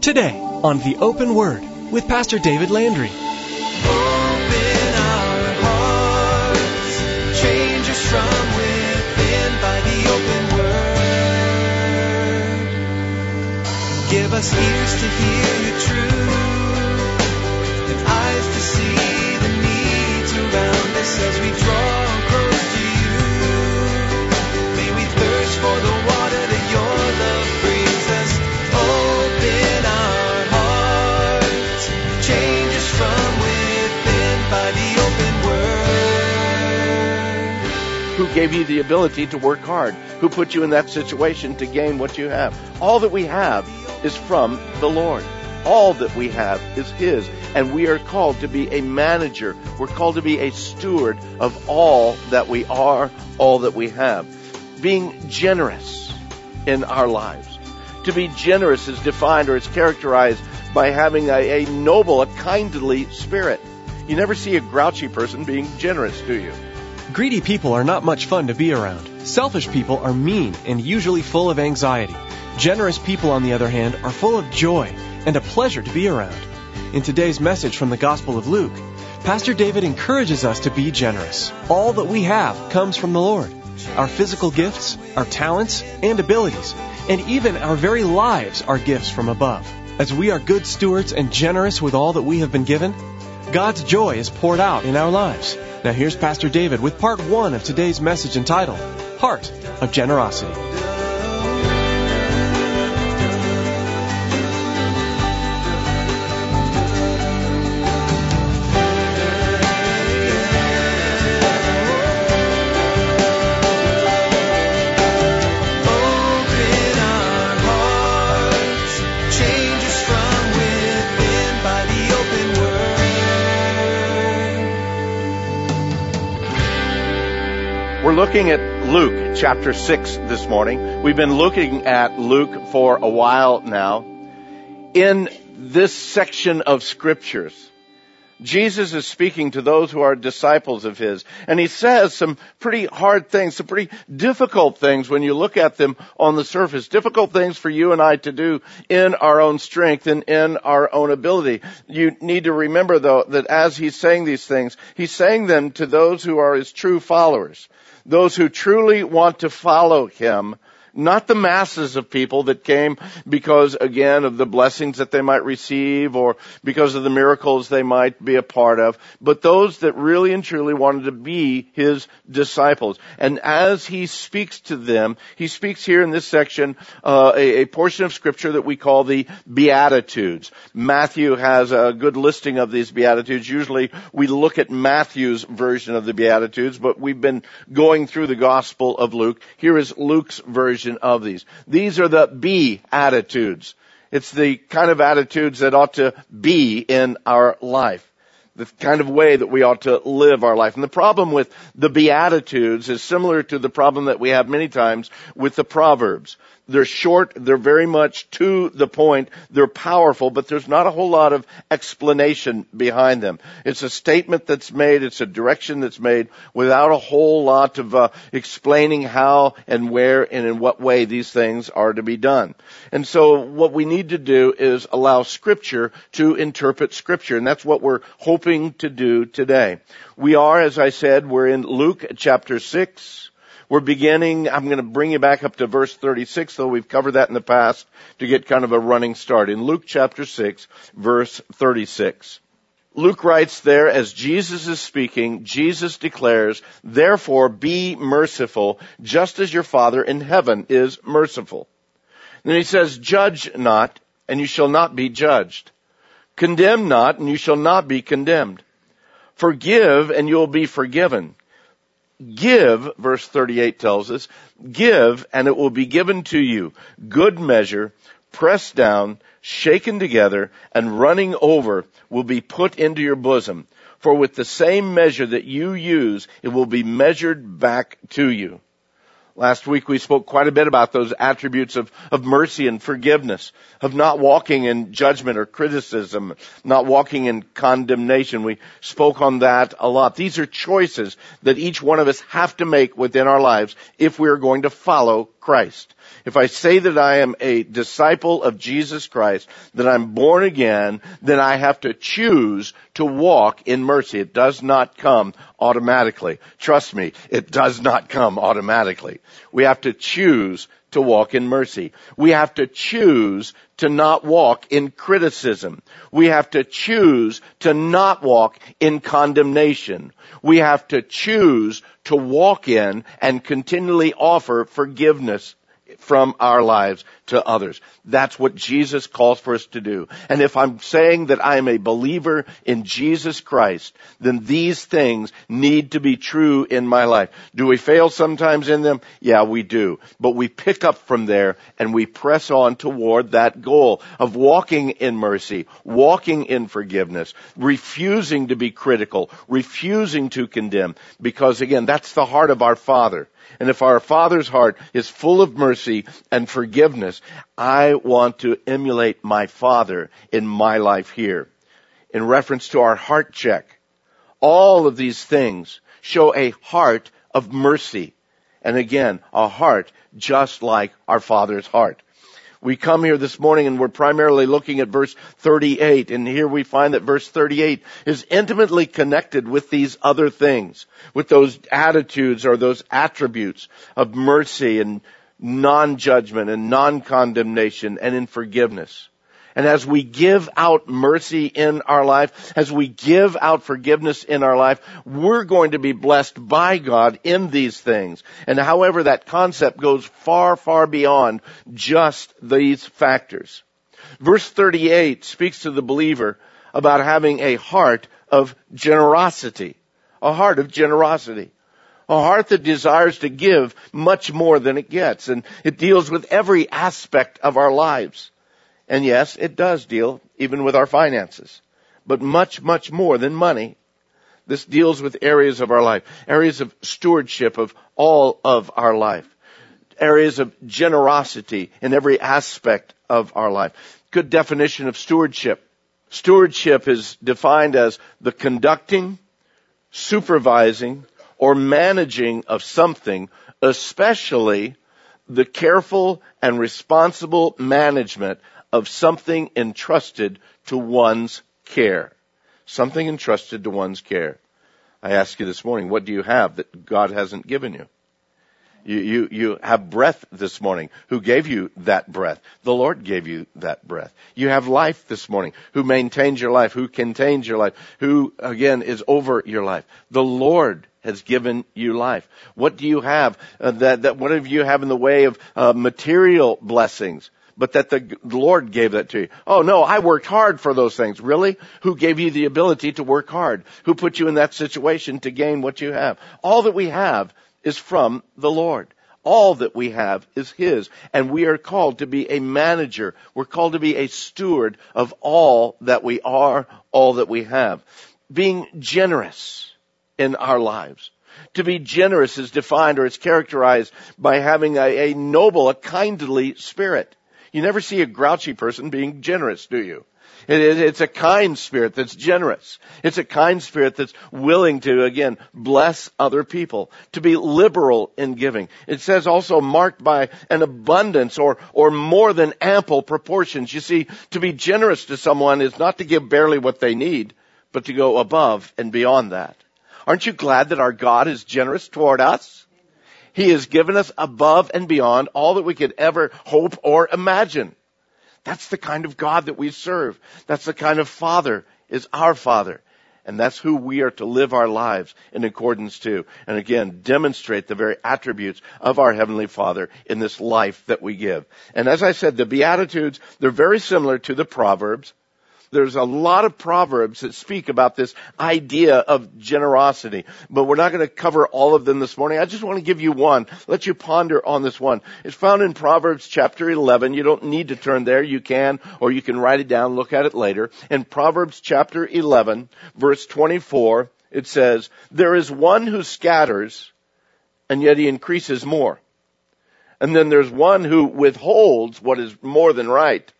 Today on The Open Word with Pastor David Landry. Hearts, change us from within by the open word. Give us ears to hear your truth and eyes to see the needs around us as we draw gave you the ability to work hard, who put you in that situation to gain what you have. All that we have is from the Lord. All that we have is His. And we are called to be a manager. We're called to be a steward of all that we are, all that we have. Being generous in our lives. To be generous is defined or is characterized by having a, a noble, a kindly spirit. You never see a grouchy person being generous, do you? Greedy people are not much fun to be around. Selfish people are mean and usually full of anxiety. Generous people, on the other hand, are full of joy and a pleasure to be around. In today's message from the Gospel of Luke, Pastor David encourages us to be generous. All that we have comes from the Lord. Our physical gifts, our talents, and abilities, and even our very lives are gifts from above. As we are good stewards and generous with all that we have been given, God's joy is poured out in our lives. Now here's Pastor David with part one of today's message entitled, Heart of Generosity. Looking at Luke chapter 6 this morning. We've been looking at Luke for a while now. In this section of scriptures, Jesus is speaking to those who are disciples of his, and he says some pretty hard things, some pretty difficult things when you look at them on the surface. Difficult things for you and I to do in our own strength and in our own ability. You need to remember though that as he's saying these things, he's saying them to those who are his true followers. Those who truly want to follow him not the masses of people that came because again of the blessings that they might receive or because of the miracles they might be a part of, but those that really and truly wanted to be his disciples. And as he speaks to them, he speaks here in this section uh, a, a portion of scripture that we call the Beatitudes. Matthew has a good listing of these Beatitudes. Usually we look at Matthew's version of the Beatitudes, but we've been going through the Gospel of Luke. Here is Luke's version of these. These are the be attitudes. It's the kind of attitudes that ought to be in our life. The kind of way that we ought to live our life. And the problem with the Beatitudes is similar to the problem that we have many times with the Proverbs. They're short, they're very much to the point, they're powerful, but there's not a whole lot of explanation behind them. It's a statement that's made, it's a direction that's made without a whole lot of uh, explaining how and where and in what way these things are to be done. And so what we need to do is allow scripture to interpret scripture, and that's what we're hoping to do today. We are, as I said, we're in Luke chapter 6, we're beginning, I'm going to bring you back up to verse 36, though we've covered that in the past to get kind of a running start. In Luke chapter 6, verse 36. Luke writes there, as Jesus is speaking, Jesus declares, therefore be merciful, just as your Father in heaven is merciful. Then he says, judge not, and you shall not be judged. Condemn not, and you shall not be condemned. Forgive, and you'll be forgiven. Give, verse 38 tells us, give and it will be given to you. Good measure, pressed down, shaken together, and running over will be put into your bosom. For with the same measure that you use, it will be measured back to you. Last week we spoke quite a bit about those attributes of, of mercy and forgiveness, of not walking in judgment or criticism, not walking in condemnation. We spoke on that a lot. These are choices that each one of us have to make within our lives if we are going to follow Christ, if I say that I am a disciple of Jesus Christ, that I'm born again, then I have to choose to walk in mercy. It does not come automatically. Trust me, it does not come automatically. We have to choose to walk in mercy. We have to choose to not walk in criticism. We have to choose to not walk in condemnation. We have to choose to walk in and continually offer forgiveness from our lives to others. That's what Jesus calls for us to do. And if I'm saying that I am a believer in Jesus Christ, then these things need to be true in my life. Do we fail sometimes in them? Yeah, we do. But we pick up from there and we press on toward that goal of walking in mercy, walking in forgiveness, refusing to be critical, refusing to condemn, because again, that's the heart of our Father. And if our Father's heart is full of mercy and forgiveness, I want to emulate my Father in my life here. In reference to our heart check, all of these things show a heart of mercy. And again, a heart just like our Father's heart. We come here this morning and we're primarily looking at verse 38 and here we find that verse 38 is intimately connected with these other things, with those attitudes or those attributes of mercy and non-judgment and non-condemnation and in forgiveness. And as we give out mercy in our life, as we give out forgiveness in our life, we're going to be blessed by God in these things. And however, that concept goes far, far beyond just these factors. Verse 38 speaks to the believer about having a heart of generosity. A heart of generosity. A heart that desires to give much more than it gets. And it deals with every aspect of our lives. And yes, it does deal even with our finances, but much, much more than money. This deals with areas of our life, areas of stewardship of all of our life, areas of generosity in every aspect of our life. Good definition of stewardship. Stewardship is defined as the conducting, supervising, or managing of something, especially the careful and responsible management of something entrusted to one's care. Something entrusted to one's care. I ask you this morning, what do you have that God hasn't given you? You, you, you have breath this morning. Who gave you that breath? The Lord gave you that breath. You have life this morning. Who maintains your life? Who contains your life? Who, again, is over your life? The Lord has given you life. What do you have uh, that, that, what do you have in the way of uh, material blessings? But that the Lord gave that to you. Oh no, I worked hard for those things. Really? Who gave you the ability to work hard? Who put you in that situation to gain what you have? All that we have is from the Lord. All that we have is His. And we are called to be a manager. We're called to be a steward of all that we are, all that we have. Being generous in our lives. To be generous is defined or it's characterized by having a, a noble, a kindly spirit. You never see a grouchy person being generous, do you? It, it, it's a kind spirit that's generous. It's a kind spirit that's willing to, again, bless other people, to be liberal in giving. It says also marked by an abundance or, or more than ample proportions. You see, to be generous to someone is not to give barely what they need, but to go above and beyond that. Aren't you glad that our God is generous toward us? He has given us above and beyond all that we could ever hope or imagine. That's the kind of God that we serve. That's the kind of Father is our Father. And that's who we are to live our lives in accordance to. And again, demonstrate the very attributes of our Heavenly Father in this life that we give. And as I said, the Beatitudes, they're very similar to the Proverbs. There's a lot of proverbs that speak about this idea of generosity, but we're not going to cover all of them this morning. I just want to give you one. Let you ponder on this one. It's found in Proverbs chapter 11. You don't need to turn there. You can, or you can write it down, look at it later. In Proverbs chapter 11, verse 24, it says, there is one who scatters and yet he increases more. And then there's one who withholds what is more than right,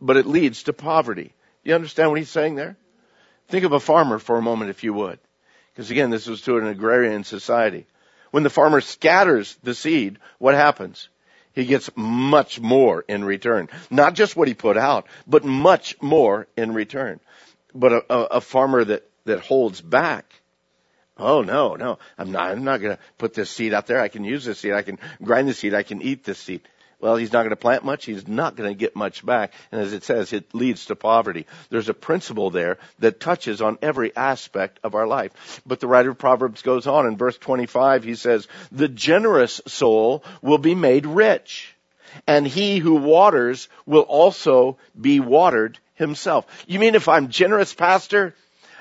but it leads to poverty. You understand what he's saying there? Think of a farmer for a moment, if you would. Because again, this was to an agrarian society. When the farmer scatters the seed, what happens? he gets much more in return. Not just what he put out, but much more in return. But a, a, a farmer that, that holds back, oh no, no, I'm not, I'm not gonna put this seed out there. I can use this seed. I can grind the seed. I can eat this seed. Well, he's not going to plant much. He's not going to get much back. And as it says, it leads to poverty. There's a principle there that touches on every aspect of our life. But the writer of Proverbs goes on in verse 25. He says, the generous soul will be made rich and he who waters will also be watered himself. You mean if I'm generous, pastor?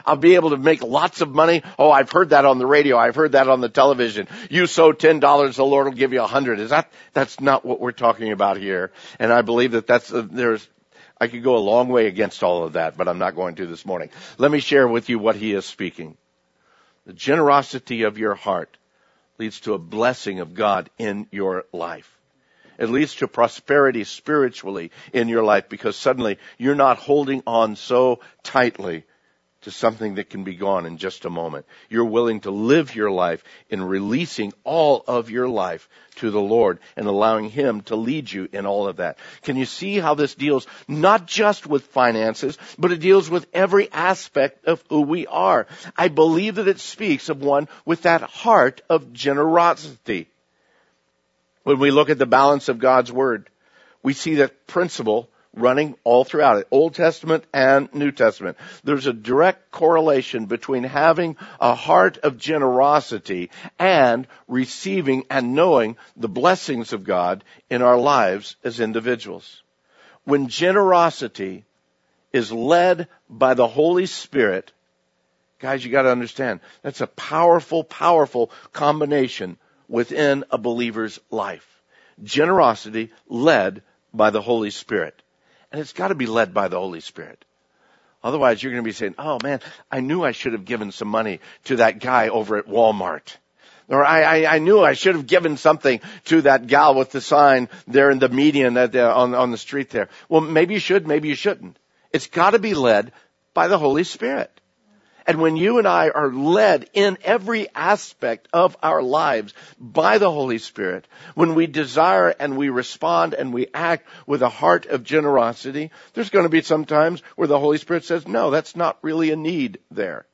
I'll be able to make lots of money. Oh, I've heard that on the radio. I've heard that on the television. You sow ten dollars, the Lord will give you a hundred. Is that? That's not what we're talking about here. And I believe that that's uh, there's. I could go a long way against all of that, but I'm not going to this morning. Let me share with you what he is speaking. The generosity of your heart leads to a blessing of God in your life. It leads to prosperity spiritually in your life because suddenly you're not holding on so tightly to something that can be gone in just a moment. You're willing to live your life in releasing all of your life to the Lord and allowing Him to lead you in all of that. Can you see how this deals not just with finances, but it deals with every aspect of who we are? I believe that it speaks of one with that heart of generosity. When we look at the balance of God's Word, we see that principle running all throughout it, Old Testament and New Testament. There's a direct correlation between having a heart of generosity and receiving and knowing the blessings of God in our lives as individuals. When generosity is led by the Holy Spirit, guys, you gotta understand, that's a powerful, powerful combination within a believer's life. Generosity led by the Holy Spirit. And it's got to be led by the Holy Spirit. Otherwise, you're going to be saying, oh man, I knew I should have given some money to that guy over at Walmart. Or I, I, I knew I should have given something to that gal with the sign there in the median at the, uh, on, on the street there. Well, maybe you should, maybe you shouldn't. It's got to be led by the Holy Spirit. And when you and I are led in every aspect of our lives by the Holy Spirit, when we desire and we respond and we act with a heart of generosity, there's going to be some times where the Holy Spirit says, no, that's not really a need there.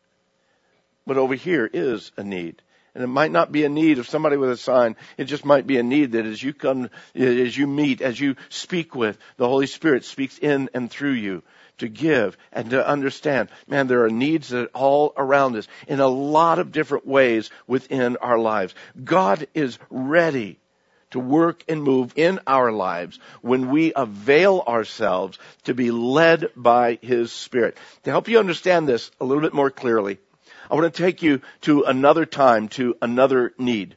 But over here is a need. And it might not be a need of somebody with a sign. It just might be a need that as you come, as you meet, as you speak with, the Holy Spirit speaks in and through you to give and to understand, man, there are needs that all around us in a lot of different ways within our lives. God is ready to work and move in our lives when we avail ourselves to be led by His Spirit. To help you understand this a little bit more clearly, I want to take you to another time, to another need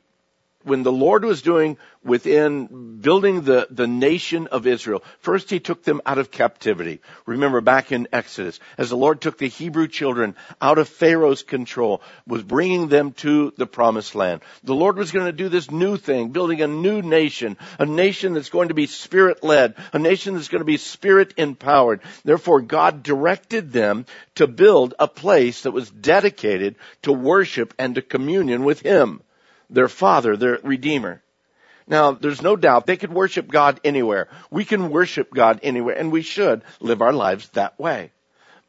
when the Lord was doing within building the, the nation of Israel, first he took them out of captivity. Remember back in Exodus, as the Lord took the Hebrew children out of Pharaoh's control, was bringing them to the promised land. The Lord was going to do this new thing, building a new nation, a nation that's going to be spirit led, a nation that's going to be spirit empowered. Therefore God directed them to build a place that was dedicated to worship and to communion with Him their father, their redeemer. Now, there's no doubt they could worship God anywhere. We can worship God anywhere, and we should live our lives that way.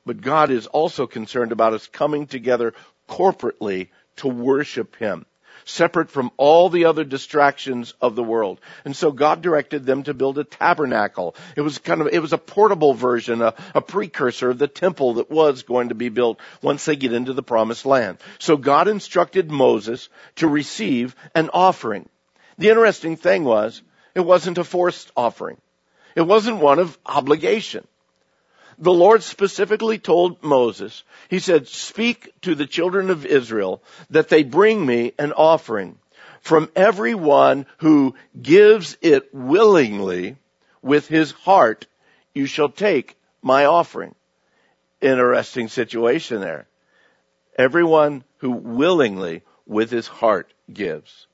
But God is also concerned about us coming together corporately to worship Him separate from all the other distractions of the world. And so God directed them to build a tabernacle. It was kind of, it was a portable version, a, a precursor of the temple that was going to be built once they get into the promised land. So God instructed Moses to receive an offering. The interesting thing was, it wasn't a forced offering. It wasn't one of obligation the Lord specifically told Moses, he said, speak to the children of Israel that they bring me an offering. From everyone who gives it willingly with his heart, you shall take my offering. Interesting situation there. Everyone who willingly with his heart gives.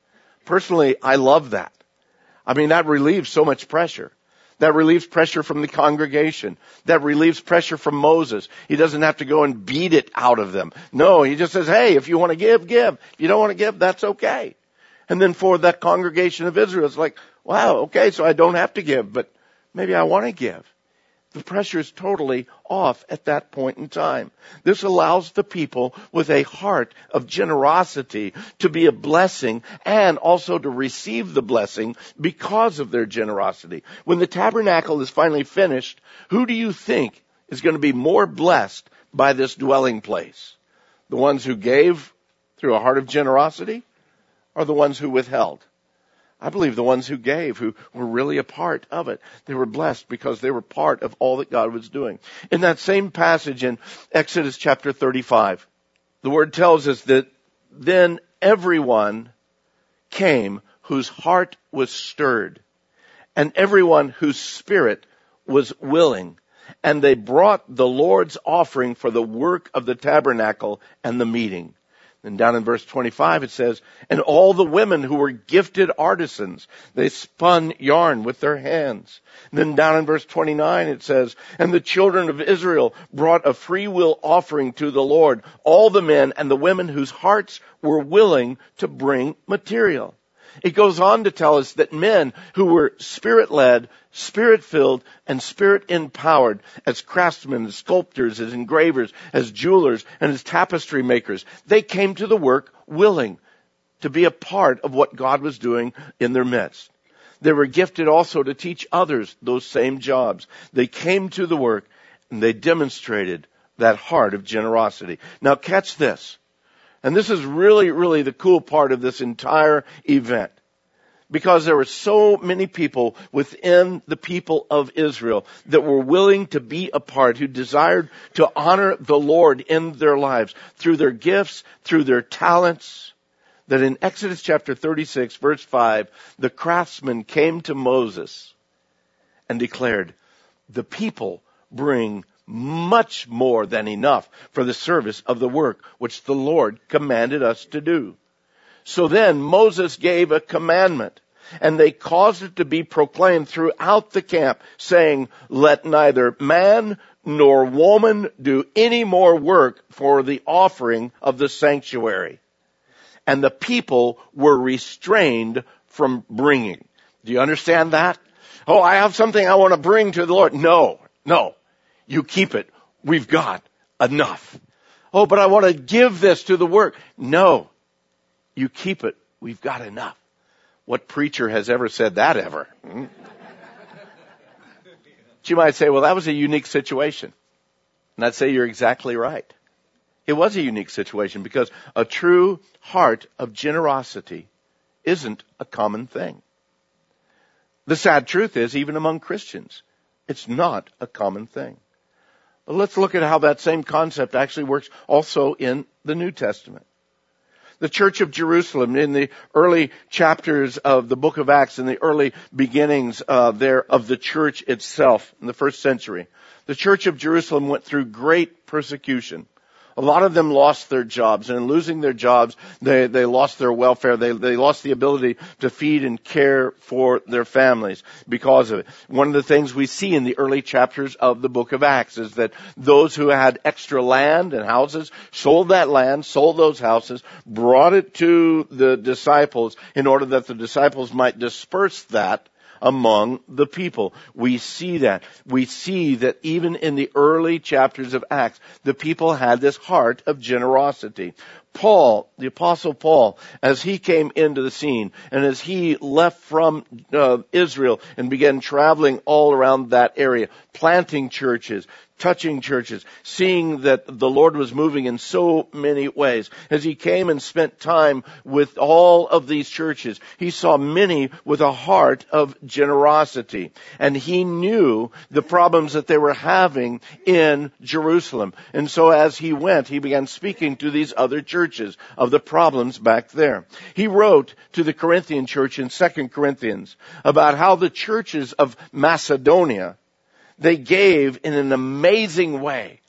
Personally, I love that. I mean, that relieves so much pressure. That relieves pressure from the congregation. That relieves pressure from Moses. He doesn't have to go and beat it out of them. No, he just says, hey, if you want to give, give. If you don't want to give, that's okay. And then for that congregation of Israel, it's like, Wow, okay, so I don't have to give, but maybe I want to give. The pressure is totally off at that point in time. This allows the people with a heart of generosity to be a blessing and also to receive the blessing because of their generosity. When the tabernacle is finally finished, who do you think is going to be more blessed by this dwelling place? The ones who gave through a heart of generosity or the ones who withheld? I believe the ones who gave, who were really a part of it, they were blessed because they were part of all that God was doing. In that same passage in Exodus chapter 35, the word tells us that then everyone came whose heart was stirred and everyone whose spirit was willing. And they brought the Lord's offering for the work of the tabernacle and the meeting. And down in verse 25 it says, and all the women who were gifted artisans, they spun yarn with their hands. And then down in verse 29 it says, and the children of Israel brought a free will offering to the Lord, all the men and the women whose hearts were willing to bring material. It goes on to tell us that men who were spirit led, spirit filled, and spirit empowered as craftsmen, as sculptors, as engravers, as jewelers, and as tapestry makers, they came to the work willing to be a part of what God was doing in their midst. They were gifted also to teach others those same jobs. They came to the work and they demonstrated that heart of generosity. Now catch this. And this is really, really the cool part of this entire event. Because there were so many people within the people of Israel that were willing to be a part, who desired to honor the Lord in their lives through their gifts, through their talents, that in Exodus chapter 36 verse 5, the craftsmen came to Moses and declared, the people bring much more than enough for the service of the work which the Lord commanded us to do. So then Moses gave a commandment and they caused it to be proclaimed throughout the camp saying, let neither man nor woman do any more work for the offering of the sanctuary. And the people were restrained from bringing. Do you understand that? Oh, I have something I want to bring to the Lord. No, no. You keep it. We've got enough. Oh, but I want to give this to the work. No. You keep it. We've got enough. What preacher has ever said that ever? Hmm? you might say, well, that was a unique situation. And I'd say you're exactly right. It was a unique situation because a true heart of generosity isn't a common thing. The sad truth is, even among Christians, it's not a common thing. But let's look at how that same concept actually works also in the New Testament. The church of Jerusalem in the early chapters of the book of Acts in the early beginnings uh, there of the church itself in the first century. The church of Jerusalem went through great persecution. A lot of them lost their jobs, and in losing their jobs, they, they lost their welfare. They, they lost the ability to feed and care for their families because of it. One of the things we see in the early chapters of the book of Acts is that those who had extra land and houses sold that land, sold those houses, brought it to the disciples in order that the disciples might disperse that among the people. We see that. We see that even in the early chapters of Acts, the people had this heart of generosity. Paul, the apostle Paul, as he came into the scene and as he left from uh, Israel and began traveling all around that area, planting churches, touching churches, seeing that the Lord was moving in so many ways. As he came and spent time with all of these churches, he saw many with a heart of generosity. And he knew the problems that they were having in Jerusalem. And so as he went, he began speaking to these other churches of the problems back there. He wrote to the Corinthian church in 2 Corinthians about how the churches of Macedonia they gave in an amazing way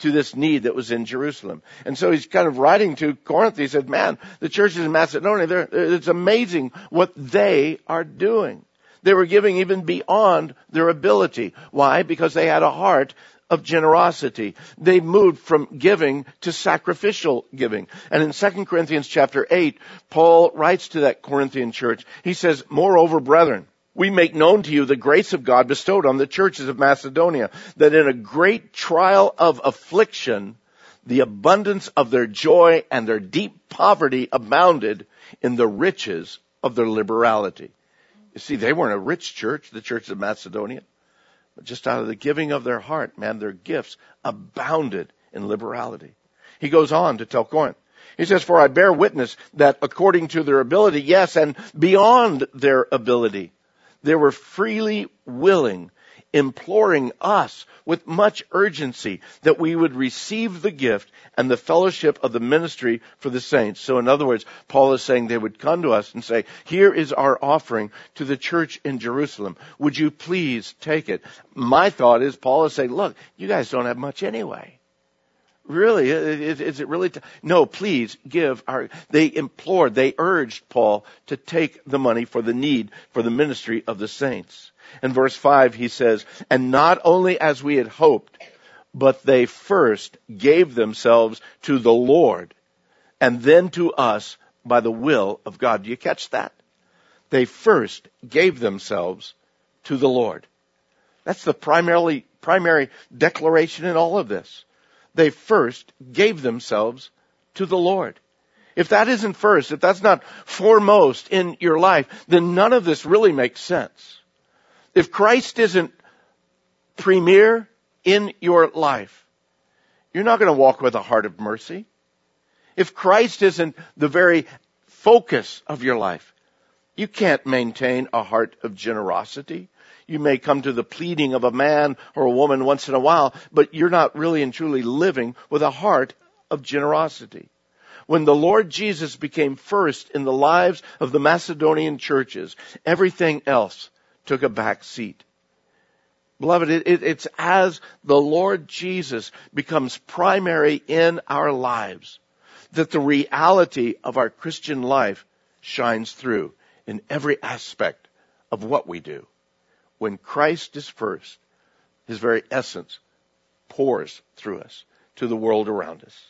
to this need that was in Jerusalem. And so he's kind of writing to Corinth. He said, man, the churches in Macedonia, it's amazing what they are doing. They were giving even beyond their ability. Why? Because they had a heart of generosity. They moved from giving to sacrificial giving. And in 2 Corinthians chapter 8, Paul writes to that Corinthian church. He says, moreover, brethren, we make known to you the grace of God bestowed on the churches of Macedonia, that in a great trial of affliction, the abundance of their joy and their deep poverty abounded in the riches of their liberality. You see, they weren't a rich church, the church of Macedonia, but just out of the giving of their heart, man, their gifts abounded in liberality. He goes on to tell Corinth. He says, for I bear witness that according to their ability, yes, and beyond their ability, they were freely willing, imploring us with much urgency that we would receive the gift and the fellowship of the ministry for the saints. So in other words, Paul is saying they would come to us and say, here is our offering to the church in Jerusalem. Would you please take it? My thought is Paul is saying, look, you guys don't have much anyway. Really? Is, is it really? T- no, please give our, they implored, they urged Paul to take the money for the need for the ministry of the saints. In verse 5 he says, and not only as we had hoped, but they first gave themselves to the Lord and then to us by the will of God. Do you catch that? They first gave themselves to the Lord. That's the primarily, primary declaration in all of this they first gave themselves to the Lord. If that isn't first, if that's not foremost in your life, then none of this really makes sense. If Christ isn't premier in your life, you're not going to walk with a heart of mercy. If Christ isn't the very focus of your life, you can't maintain a heart of generosity. You may come to the pleading of a man or a woman once in a while, but you're not really and truly living with a heart of generosity. When the Lord Jesus became first in the lives of the Macedonian churches, everything else took a back seat. Beloved, it, it, it's as the Lord Jesus becomes primary in our lives that the reality of our Christian life shines through in every aspect of what we do when Christ is first, his very essence pours through us to the world around us.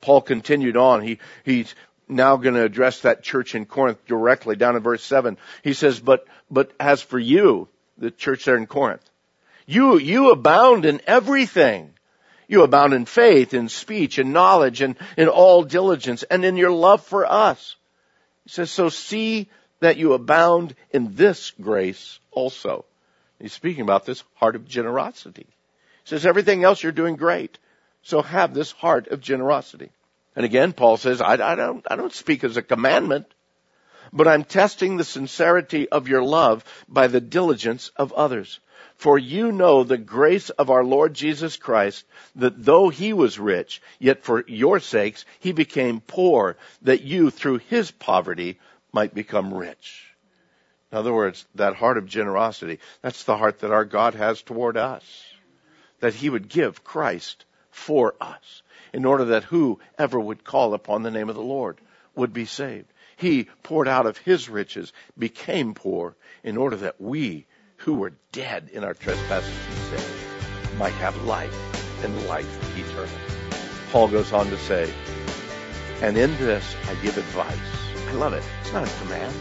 Paul continued on. He, he's now going to address that church in Corinth directly down in verse 7. He says, but, but as for you, the church there in Corinth, you, you abound in everything. You abound in faith, in speech, in knowledge, and in all diligence, and in your love for us. He says, so see that you abound in this grace also. He's speaking about this heart of generosity. He says, everything else you're doing great. So have this heart of generosity. And again, Paul says, I, I, don't, I don't speak as a commandment, but I'm testing the sincerity of your love by the diligence of others. For you know the grace of our Lord Jesus Christ, that though he was rich, yet for your sakes he became poor, that you through his poverty might become rich. In other words, that heart of generosity, that's the heart that our God has toward us. That He would give Christ for us in order that whoever would call upon the name of the Lord would be saved. He poured out of His riches, became poor in order that we who were dead in our trespasses and sins might have life and life eternal. Paul goes on to say, and in this I give advice. I love it. It's not a command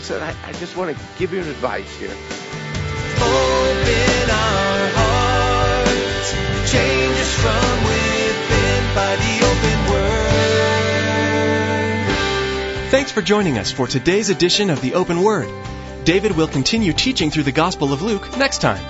said, I, I just want to give you an advice here. Open our hearts, change us from within by the open word. Thanks for joining us for today's edition of the Open Word. David will continue teaching through the Gospel of Luke next time.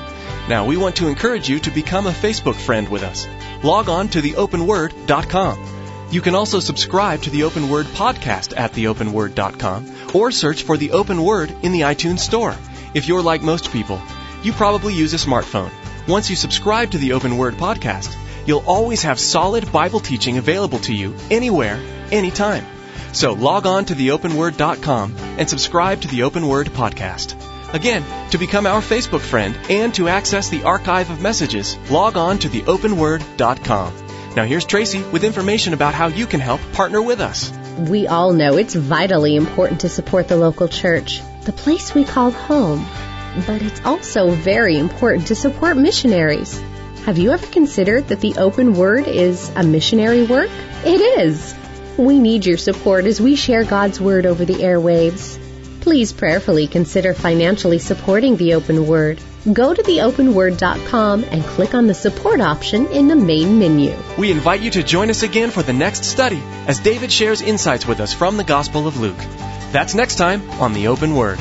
Now, we want to encourage you to become a Facebook friend with us. Log on to theopenword.com. You can also subscribe to the Open Word podcast at theopenword.com or search for the Open Word in the iTunes Store. If you're like most people, you probably use a smartphone. Once you subscribe to the Open Word podcast, you'll always have solid Bible teaching available to you anywhere, anytime. So log on to theopenword.com and subscribe to the Open Word podcast. Again, to become our Facebook friend and to access the archive of messages, log on to theopenword.com. Now here's Tracy with information about how you can help partner with us. We all know it's vitally important to support the local church, the place we call home. But it's also very important to support missionaries. Have you ever considered that the open word is a missionary work? It is. We need your support as we share God's word over the airwaves. Please prayerfully consider financially supporting the Open Word. Go to theopenword.com and click on the support option in the main menu. We invite you to join us again for the next study as David shares insights with us from the Gospel of Luke. That's next time on The Open Word.